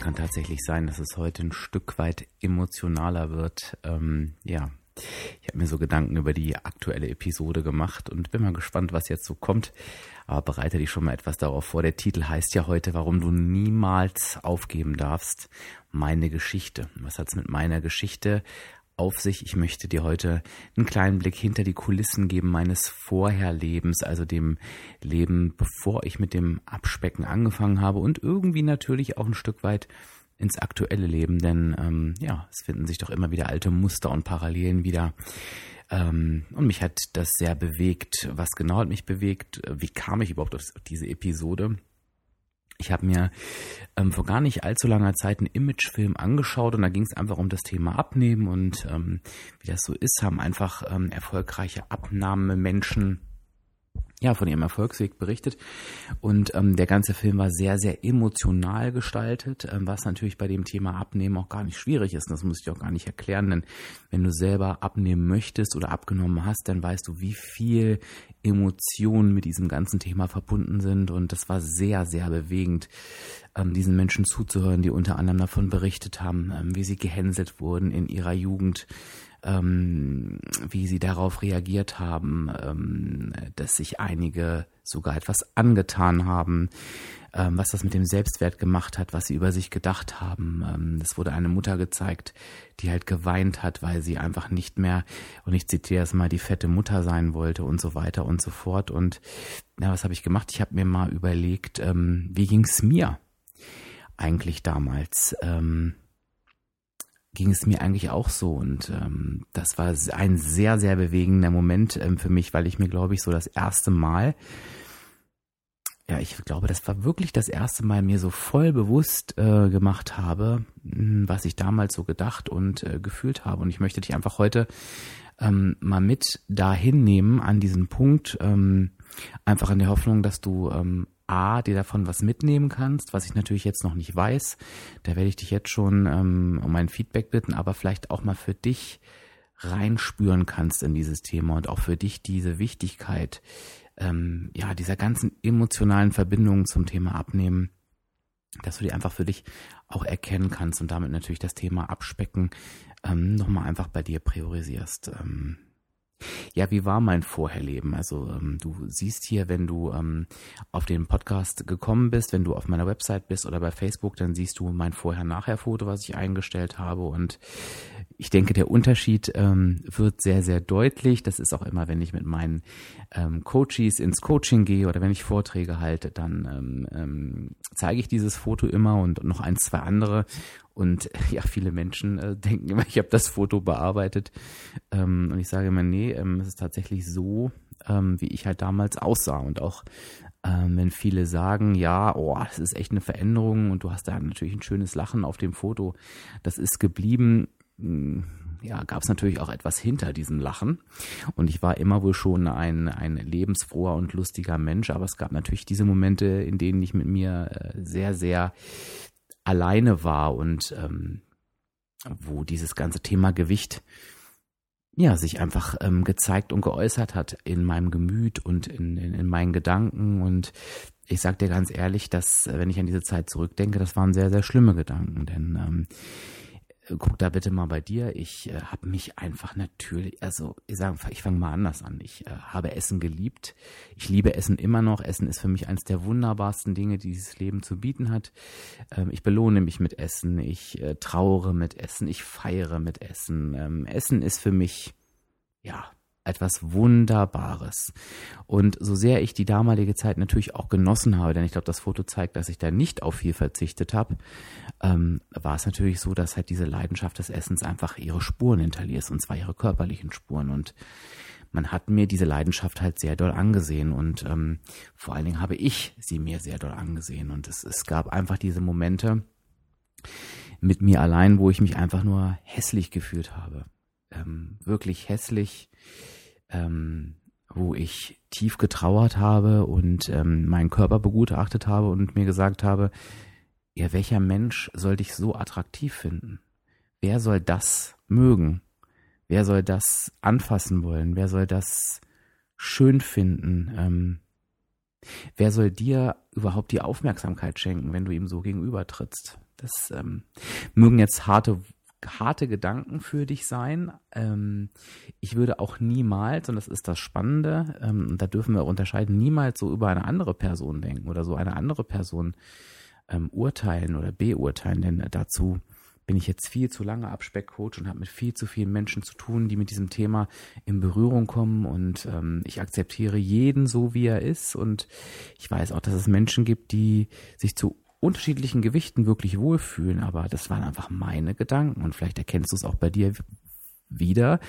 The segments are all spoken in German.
Kann tatsächlich sein, dass es heute ein Stück weit emotionaler wird. Ähm, ja, ich habe mir so Gedanken über die aktuelle Episode gemacht und bin mal gespannt, was jetzt so kommt. Aber bereite dich schon mal etwas darauf vor. Der Titel heißt ja heute, warum du niemals aufgeben darfst. Meine Geschichte. Was hat's mit meiner Geschichte auf sich. Ich möchte dir heute einen kleinen Blick hinter die Kulissen geben meines Vorherlebens, also dem Leben, bevor ich mit dem Abspecken angefangen habe und irgendwie natürlich auch ein Stück weit ins aktuelle Leben, denn ähm, ja, es finden sich doch immer wieder alte Muster und Parallelen wieder. Ähm, und mich hat das sehr bewegt. Was genau hat mich bewegt? Wie kam ich überhaupt auf diese Episode? Ich habe mir ähm, vor gar nicht allzu langer Zeit einen Imagefilm angeschaut und da ging es einfach um das Thema Abnehmen und ähm, wie das so ist, haben einfach ähm, erfolgreiche Abnahmemenschen ja, von ihrem Erfolgsweg berichtet. Und ähm, der ganze Film war sehr, sehr emotional gestaltet, ähm, was natürlich bei dem Thema Abnehmen auch gar nicht schwierig ist. Das muss ich auch gar nicht erklären, denn wenn du selber abnehmen möchtest oder abgenommen hast, dann weißt du, wie viel Emotionen mit diesem ganzen Thema verbunden sind. Und das war sehr, sehr bewegend, ähm, diesen Menschen zuzuhören, die unter anderem davon berichtet haben, ähm, wie sie gehänselt wurden in ihrer Jugend, ähm, wie sie darauf reagiert haben, ähm, dass sich einige sogar etwas angetan haben, ähm, was das mit dem Selbstwert gemacht hat, was sie über sich gedacht haben. Ähm, es wurde eine Mutter gezeigt, die halt geweint hat, weil sie einfach nicht mehr, und ich zitiere es mal, die fette Mutter sein wollte und so weiter und so fort. Und ja, was habe ich gemacht? Ich habe mir mal überlegt, ähm, wie ging's mir eigentlich damals? Ging es mir eigentlich auch so. Und ähm, das war ein sehr, sehr bewegender Moment ähm, für mich, weil ich mir, glaube ich, so das erste Mal, ja, ich glaube, das war wirklich das erste Mal mir so voll bewusst äh, gemacht habe, hm, was ich damals so gedacht und äh, gefühlt habe. Und ich möchte dich einfach heute ähm, mal mit dahin nehmen an diesen Punkt, ähm, einfach in der Hoffnung, dass du ähm, A, dir davon was mitnehmen kannst, was ich natürlich jetzt noch nicht weiß. Da werde ich dich jetzt schon ähm, um ein Feedback bitten, aber vielleicht auch mal für dich reinspüren kannst in dieses Thema und auch für dich diese Wichtigkeit, ähm, ja, dieser ganzen emotionalen Verbindungen zum Thema Abnehmen, dass du die einfach für dich auch erkennen kannst und damit natürlich das Thema Abspecken ähm, nochmal einfach bei dir priorisierst. Ähm, ja, wie war mein Vorherleben? Also ähm, du siehst hier, wenn du ähm, auf den Podcast gekommen bist, wenn du auf meiner Website bist oder bei Facebook, dann siehst du mein Vorher-Nachher-Foto, was ich eingestellt habe. Und ich denke, der Unterschied ähm, wird sehr, sehr deutlich. Das ist auch immer, wenn ich mit meinen ähm, Coaches ins Coaching gehe oder wenn ich Vorträge halte, dann ähm, ähm, zeige ich dieses Foto immer und noch ein, zwei andere. Und ja, viele Menschen äh, denken immer, ich habe das Foto bearbeitet. Ähm, und ich sage immer, nee, ähm, es ist tatsächlich so, ähm, wie ich halt damals aussah. Und auch ähm, wenn viele sagen, ja, oh, das ist echt eine Veränderung und du hast da natürlich ein schönes Lachen auf dem Foto, das ist geblieben. Hm, ja, gab es natürlich auch etwas hinter diesem Lachen. Und ich war immer wohl schon ein, ein lebensfroher und lustiger Mensch, aber es gab natürlich diese Momente, in denen ich mit mir äh, sehr, sehr alleine war und ähm, wo dieses ganze Thema Gewicht ja sich einfach ähm, gezeigt und geäußert hat in meinem Gemüt und in, in, in meinen Gedanken und ich sag dir ganz ehrlich, dass wenn ich an diese Zeit zurückdenke, das waren sehr sehr schlimme Gedanken, denn ähm, guck da bitte mal bei dir. Ich äh, habe mich einfach natürlich, also ich sage, ich fange mal anders an. Ich äh, habe Essen geliebt. Ich liebe Essen immer noch. Essen ist für mich eines der wunderbarsten Dinge, die dieses Leben zu bieten hat. Ähm, ich belohne mich mit Essen. Ich äh, trauere mit Essen. Ich feiere mit Essen. Ähm, Essen ist für mich, ja, etwas Wunderbares. Und so sehr ich die damalige Zeit natürlich auch genossen habe, denn ich glaube, das Foto zeigt, dass ich da nicht auf viel verzichtet habe, ähm, war es natürlich so, dass halt diese Leidenschaft des Essens einfach ihre Spuren hinterließ, und zwar ihre körperlichen Spuren. Und man hat mir diese Leidenschaft halt sehr doll angesehen und ähm, vor allen Dingen habe ich sie mir sehr doll angesehen. Und es, es gab einfach diese Momente, mit mir allein, wo ich mich einfach nur hässlich gefühlt habe. Ähm, wirklich hässlich, ähm, wo ich tief getrauert habe und ähm, meinen Körper begutachtet habe und mir gesagt habe, ja, welcher Mensch soll dich so attraktiv finden? Wer soll das mögen? Wer soll das anfassen wollen? Wer soll das schön finden? Ähm, wer soll dir überhaupt die Aufmerksamkeit schenken, wenn du ihm so gegenübertrittst? Das ähm, mögen jetzt harte harte Gedanken für dich sein. Ähm, ich würde auch niemals, und das ist das Spannende, ähm, da dürfen wir unterscheiden, niemals so über eine andere Person denken oder so eine andere Person ähm, urteilen oder beurteilen, denn dazu bin ich jetzt viel zu lange Abspeckcoach und habe mit viel zu vielen Menschen zu tun, die mit diesem Thema in Berührung kommen. Und ähm, ich akzeptiere jeden so, wie er ist. Und ich weiß auch, dass es Menschen gibt, die sich zu unterschiedlichen Gewichten wirklich wohlfühlen, aber das waren einfach meine Gedanken und vielleicht erkennst du es auch bei dir wieder.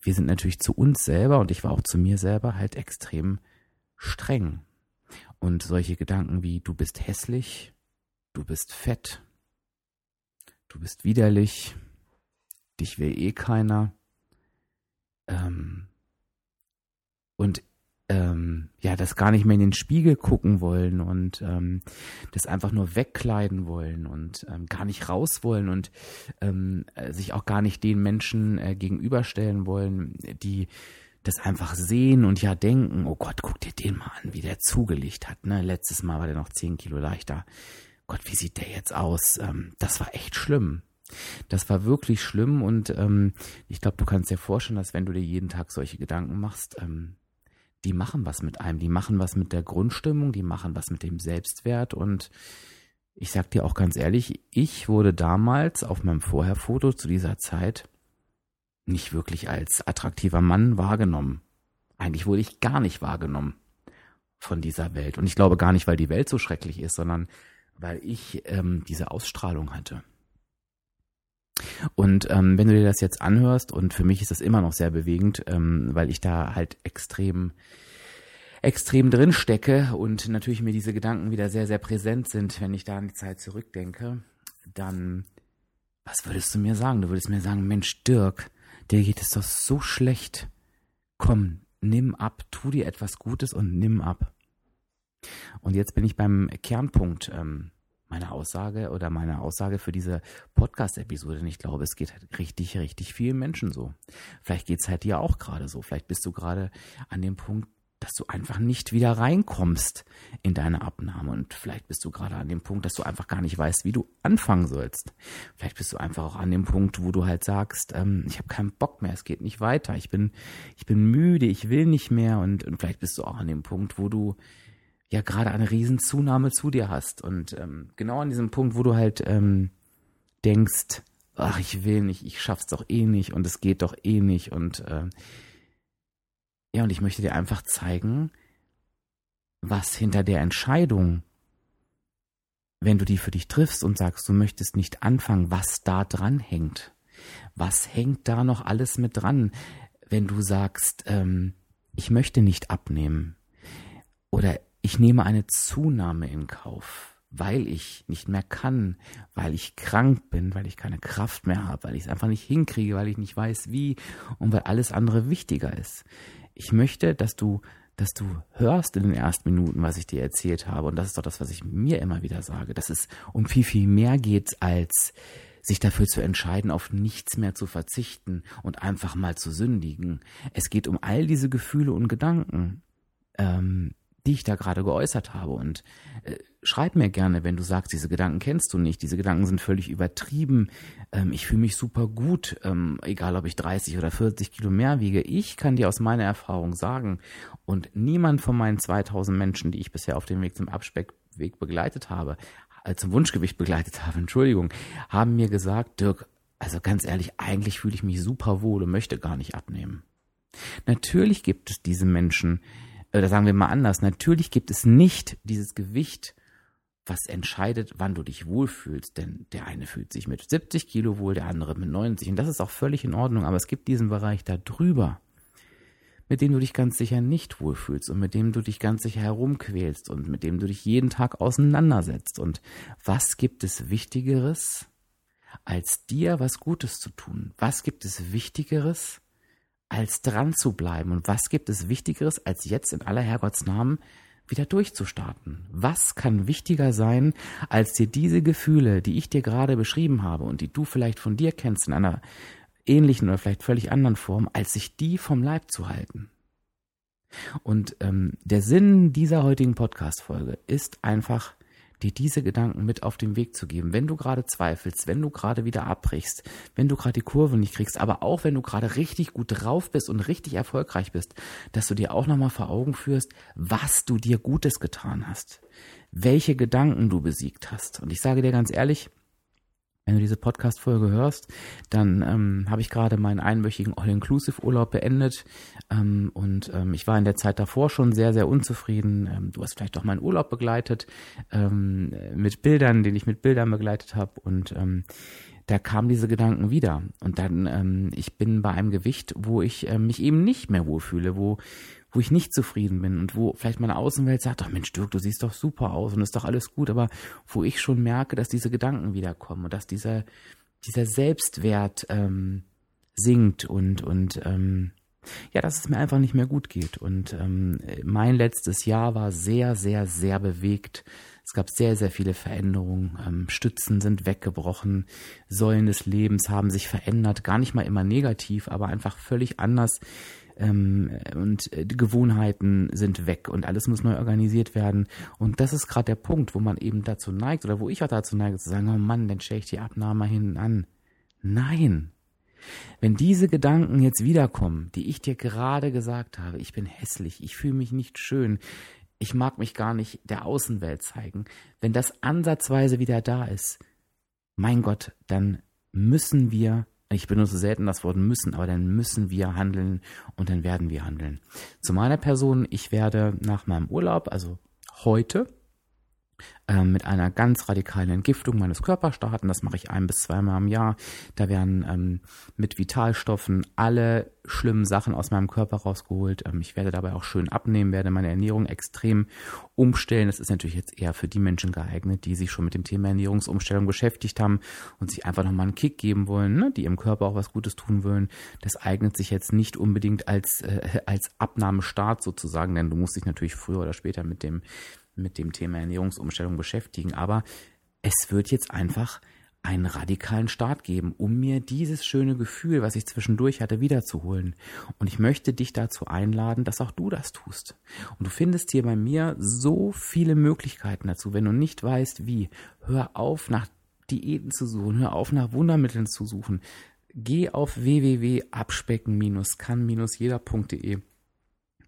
Wir sind natürlich zu uns selber und ich war auch zu mir selber halt extrem streng. Und solche Gedanken wie du bist hässlich, du bist fett, du bist widerlich, dich will eh keiner. Ähm, und ähm, ja, das gar nicht mehr in den Spiegel gucken wollen und ähm, das einfach nur wegkleiden wollen und ähm, gar nicht raus wollen und ähm, äh, sich auch gar nicht den Menschen äh, gegenüberstellen wollen, die das einfach sehen und ja denken, oh Gott, guck dir den mal an, wie der zugelegt hat. Ne? Letztes Mal war der noch zehn Kilo leichter. Gott, wie sieht der jetzt aus? Ähm, das war echt schlimm. Das war wirklich schlimm und ähm, ich glaube, du kannst dir vorstellen, dass wenn du dir jeden Tag solche Gedanken machst, ähm, die machen was mit einem, die machen was mit der Grundstimmung, die machen was mit dem Selbstwert und ich sag dir auch ganz ehrlich, ich wurde damals auf meinem Vorherfoto zu dieser Zeit nicht wirklich als attraktiver Mann wahrgenommen. Eigentlich wurde ich gar nicht wahrgenommen von dieser Welt. Und ich glaube gar nicht, weil die Welt so schrecklich ist, sondern weil ich ähm, diese Ausstrahlung hatte. Und ähm, wenn du dir das jetzt anhörst, und für mich ist das immer noch sehr bewegend, ähm, weil ich da halt extrem extrem drin stecke und natürlich mir diese Gedanken wieder sehr, sehr präsent sind, wenn ich da an die Zeit zurückdenke, dann, was würdest du mir sagen? Du würdest mir sagen, Mensch, Dirk, dir geht es doch so schlecht. Komm, nimm ab, tu dir etwas Gutes und nimm ab. Und jetzt bin ich beim Kernpunkt ähm, meine Aussage oder meine Aussage für diese Podcast-Episode. Und ich glaube, es geht halt richtig, richtig vielen Menschen so. Vielleicht geht's halt dir auch gerade so. Vielleicht bist du gerade an dem Punkt, dass du einfach nicht wieder reinkommst in deine Abnahme. Und vielleicht bist du gerade an dem Punkt, dass du einfach gar nicht weißt, wie du anfangen sollst. Vielleicht bist du einfach auch an dem Punkt, wo du halt sagst, ähm, ich habe keinen Bock mehr, es geht nicht weiter, ich bin, ich bin müde, ich will nicht mehr. Und, und vielleicht bist du auch an dem Punkt, wo du ja gerade eine Riesenzunahme zu dir hast. Und ähm, genau an diesem Punkt, wo du halt ähm, denkst, ach, ich will nicht, ich schaff's doch eh nicht und es geht doch eh nicht. Und äh, ja, und ich möchte dir einfach zeigen, was hinter der Entscheidung, wenn du die für dich triffst und sagst, du möchtest nicht anfangen, was da dran hängt. Was hängt da noch alles mit dran, wenn du sagst, ähm, ich möchte nicht abnehmen oder ich nehme eine Zunahme in Kauf, weil ich nicht mehr kann, weil ich krank bin, weil ich keine Kraft mehr habe, weil ich es einfach nicht hinkriege, weil ich nicht weiß wie und weil alles andere wichtiger ist. Ich möchte, dass du dass du hörst in den ersten Minuten, was ich dir erzählt habe. Und das ist doch das, was ich mir immer wieder sage, dass es um viel, viel mehr geht, als sich dafür zu entscheiden, auf nichts mehr zu verzichten und einfach mal zu sündigen. Es geht um all diese Gefühle und Gedanken. Ähm, die ich da gerade geäußert habe. Und äh, schreib mir gerne, wenn du sagst, diese Gedanken kennst du nicht, diese Gedanken sind völlig übertrieben, ähm, ich fühle mich super gut, ähm, egal ob ich 30 oder 40 Kilo mehr wiege. Ich kann dir aus meiner Erfahrung sagen, und niemand von meinen 2000 Menschen, die ich bisher auf dem Weg zum Abspeckweg begleitet habe, äh, zum Wunschgewicht begleitet habe, Entschuldigung, haben mir gesagt, Dirk, also ganz ehrlich, eigentlich fühle ich mich super wohl und möchte gar nicht abnehmen. Natürlich gibt es diese Menschen, oder sagen wir mal anders, natürlich gibt es nicht dieses Gewicht, was entscheidet, wann du dich wohlfühlst. Denn der eine fühlt sich mit 70 Kilo wohl, der andere mit 90. Und das ist auch völlig in Ordnung. Aber es gibt diesen Bereich da drüber, mit dem du dich ganz sicher nicht wohlfühlst und mit dem du dich ganz sicher herumquälst und mit dem du dich jeden Tag auseinandersetzt. Und was gibt es Wichtigeres, als dir was Gutes zu tun? Was gibt es Wichtigeres, als dran zu bleiben? Und was gibt es Wichtigeres, als jetzt in aller Herrgottsnamen wieder durchzustarten? Was kann wichtiger sein, als dir diese Gefühle, die ich dir gerade beschrieben habe und die du vielleicht von dir kennst in einer ähnlichen oder vielleicht völlig anderen Form, als sich die vom Leib zu halten? Und ähm, der Sinn dieser heutigen Podcast-Folge ist einfach, dir diese Gedanken mit auf den Weg zu geben. Wenn du gerade zweifelst, wenn du gerade wieder abbrichst, wenn du gerade die Kurve nicht kriegst, aber auch wenn du gerade richtig gut drauf bist und richtig erfolgreich bist, dass du dir auch nochmal vor Augen führst, was du dir Gutes getan hast, welche Gedanken du besiegt hast. Und ich sage dir ganz ehrlich, wenn du diese Podcast-Folge hörst, dann ähm, habe ich gerade meinen einwöchigen All-Inclusive-Urlaub beendet ähm, und ähm, ich war in der Zeit davor schon sehr, sehr unzufrieden. Ähm, du hast vielleicht auch meinen Urlaub begleitet ähm, mit Bildern, den ich mit Bildern begleitet habe und ähm, da kamen diese Gedanken wieder. Und dann, ähm, ich bin bei einem Gewicht, wo ich äh, mich eben nicht mehr wohlfühle, wo wo ich nicht zufrieden bin und wo vielleicht meine Außenwelt sagt, ach Mensch, Dirk, du siehst doch super aus und ist doch alles gut, aber wo ich schon merke, dass diese Gedanken wiederkommen und dass dieser, dieser Selbstwert ähm, sinkt und, und ähm, ja, dass es mir einfach nicht mehr gut geht. Und ähm, mein letztes Jahr war sehr, sehr, sehr bewegt. Es gab sehr, sehr viele Veränderungen. Ähm, Stützen sind weggebrochen. Säulen des Lebens haben sich verändert. Gar nicht mal immer negativ, aber einfach völlig anders ähm, und äh, die Gewohnheiten sind weg und alles muss neu organisiert werden. Und das ist gerade der Punkt, wo man eben dazu neigt oder wo ich auch dazu neige zu sagen, oh Mann, dann stelle ich die Abnahme hinten an. Nein. Wenn diese Gedanken jetzt wiederkommen, die ich dir gerade gesagt habe, ich bin hässlich, ich fühle mich nicht schön, ich mag mich gar nicht der Außenwelt zeigen, wenn das ansatzweise wieder da ist, mein Gott, dann müssen wir ich benutze selten das Wort müssen, aber dann müssen wir handeln und dann werden wir handeln. Zu meiner Person, ich werde nach meinem Urlaub, also heute, mit einer ganz radikalen Entgiftung meines Körpers starten. Das mache ich ein bis zweimal im Jahr. Da werden ähm, mit Vitalstoffen alle schlimmen Sachen aus meinem Körper rausgeholt. Ähm, ich werde dabei auch schön abnehmen, werde meine Ernährung extrem umstellen. Das ist natürlich jetzt eher für die Menschen geeignet, die sich schon mit dem Thema Ernährungsumstellung beschäftigt haben und sich einfach nochmal einen Kick geben wollen, ne? die ihrem Körper auch was Gutes tun wollen. Das eignet sich jetzt nicht unbedingt als, äh, als Abnahmestart sozusagen, denn du musst dich natürlich früher oder später mit dem mit dem Thema Ernährungsumstellung beschäftigen. Aber es wird jetzt einfach einen radikalen Start geben, um mir dieses schöne Gefühl, was ich zwischendurch hatte, wiederzuholen. Und ich möchte dich dazu einladen, dass auch du das tust. Und du findest hier bei mir so viele Möglichkeiten dazu. Wenn du nicht weißt, wie, hör auf, nach Diäten zu suchen, hör auf, nach Wundermitteln zu suchen. Geh auf www.abspecken-kann-jeder.de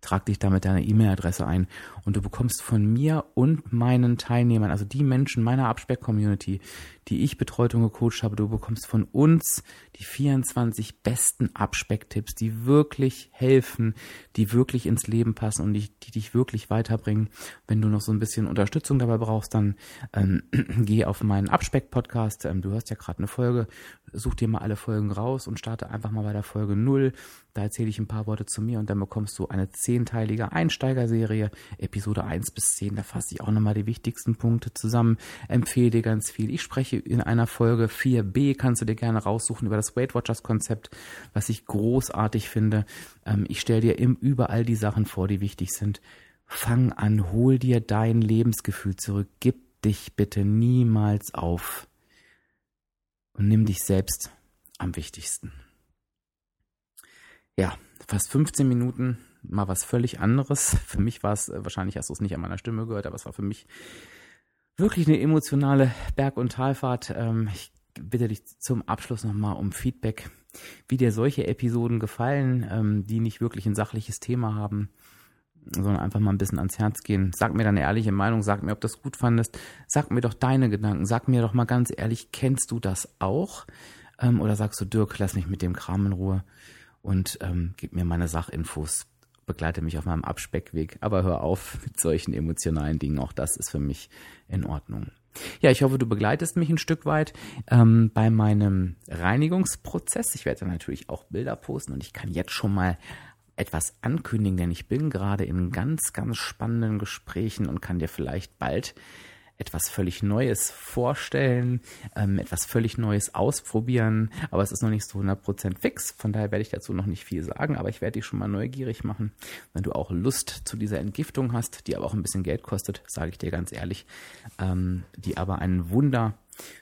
trag dich da mit deiner E-Mail-Adresse ein und du bekommst von mir und meinen Teilnehmern, also die Menschen meiner Abspeck-Community, die ich betreut und gecoacht habe, du bekommst von uns die 24 besten Abspecktipps, die wirklich helfen, die wirklich ins Leben passen und die, die dich wirklich weiterbringen. Wenn du noch so ein bisschen Unterstützung dabei brauchst, dann ähm, geh auf meinen Abspeck-Podcast. Ähm, du hörst ja gerade eine Folge, such dir mal alle Folgen raus und starte einfach mal bei der Folge 0. Da erzähle ich ein paar Worte zu mir und dann bekommst du eine zehnteilige Einsteigerserie, Episode 1 bis 10. Da fasse ich auch nochmal die wichtigsten Punkte zusammen, empfehle dir ganz viel. Ich spreche in einer Folge 4b, kannst du dir gerne raussuchen über das Weight Watchers Konzept, was ich großartig finde. Ähm, ich stelle dir überall die Sachen vor, die wichtig sind. Fang an, hol dir dein Lebensgefühl zurück, gib dich bitte niemals auf und nimm dich selbst am wichtigsten. Ja, fast 15 Minuten, mal was völlig anderes. Für mich war es, äh, wahrscheinlich hast du es nicht an meiner Stimme gehört, aber es war für mich wirklich eine emotionale Berg- und Talfahrt. Ähm, ich bitte dich zum Abschluss nochmal um Feedback, wie dir solche Episoden gefallen, ähm, die nicht wirklich ein sachliches Thema haben sondern einfach mal ein bisschen ans Herz gehen. Sag mir deine ehrliche Meinung, sag mir, ob du das gut fandest. Sag mir doch deine Gedanken. Sag mir doch mal ganz ehrlich, kennst du das auch? Ähm, oder sagst du, Dirk, lass mich mit dem Kram in Ruhe und ähm, gib mir meine Sachinfos. Begleite mich auf meinem Abspeckweg. Aber hör auf mit solchen emotionalen Dingen. Auch das ist für mich in Ordnung. Ja, ich hoffe, du begleitest mich ein Stück weit ähm, bei meinem Reinigungsprozess. Ich werde natürlich auch Bilder posten und ich kann jetzt schon mal etwas ankündigen, denn ich bin gerade in ganz, ganz spannenden Gesprächen und kann dir vielleicht bald etwas völlig Neues vorstellen, ähm, etwas völlig Neues ausprobieren, aber es ist noch nicht so 100% fix, von daher werde ich dazu noch nicht viel sagen, aber ich werde dich schon mal neugierig machen. Wenn du auch Lust zu dieser Entgiftung hast, die aber auch ein bisschen Geld kostet, sage ich dir ganz ehrlich, ähm, die aber ein Wunder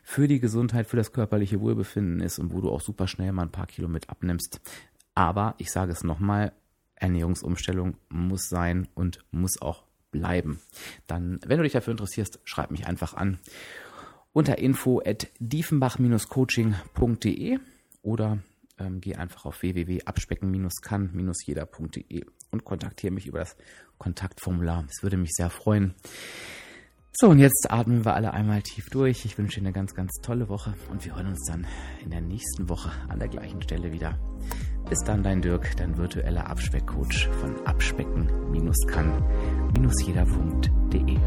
für die Gesundheit, für das körperliche Wohlbefinden ist und wo du auch super schnell mal ein paar Kilo mit abnimmst. Aber ich sage es nochmal, Ernährungsumstellung muss sein und muss auch bleiben. Dann, wenn du dich dafür interessierst, schreib mich einfach an unter info at diefenbach-coaching.de oder ähm, geh einfach auf www.abspecken-kann-jeder.de und kontaktiere mich über das Kontaktformular. Es würde mich sehr freuen. So, und jetzt atmen wir alle einmal tief durch. Ich wünsche dir eine ganz, ganz tolle Woche und wir hören uns dann in der nächsten Woche an der gleichen Stelle wieder. Bis dann, dein Dirk, dein virtueller Abspeckcoach von abspecken-kann-jeder.de.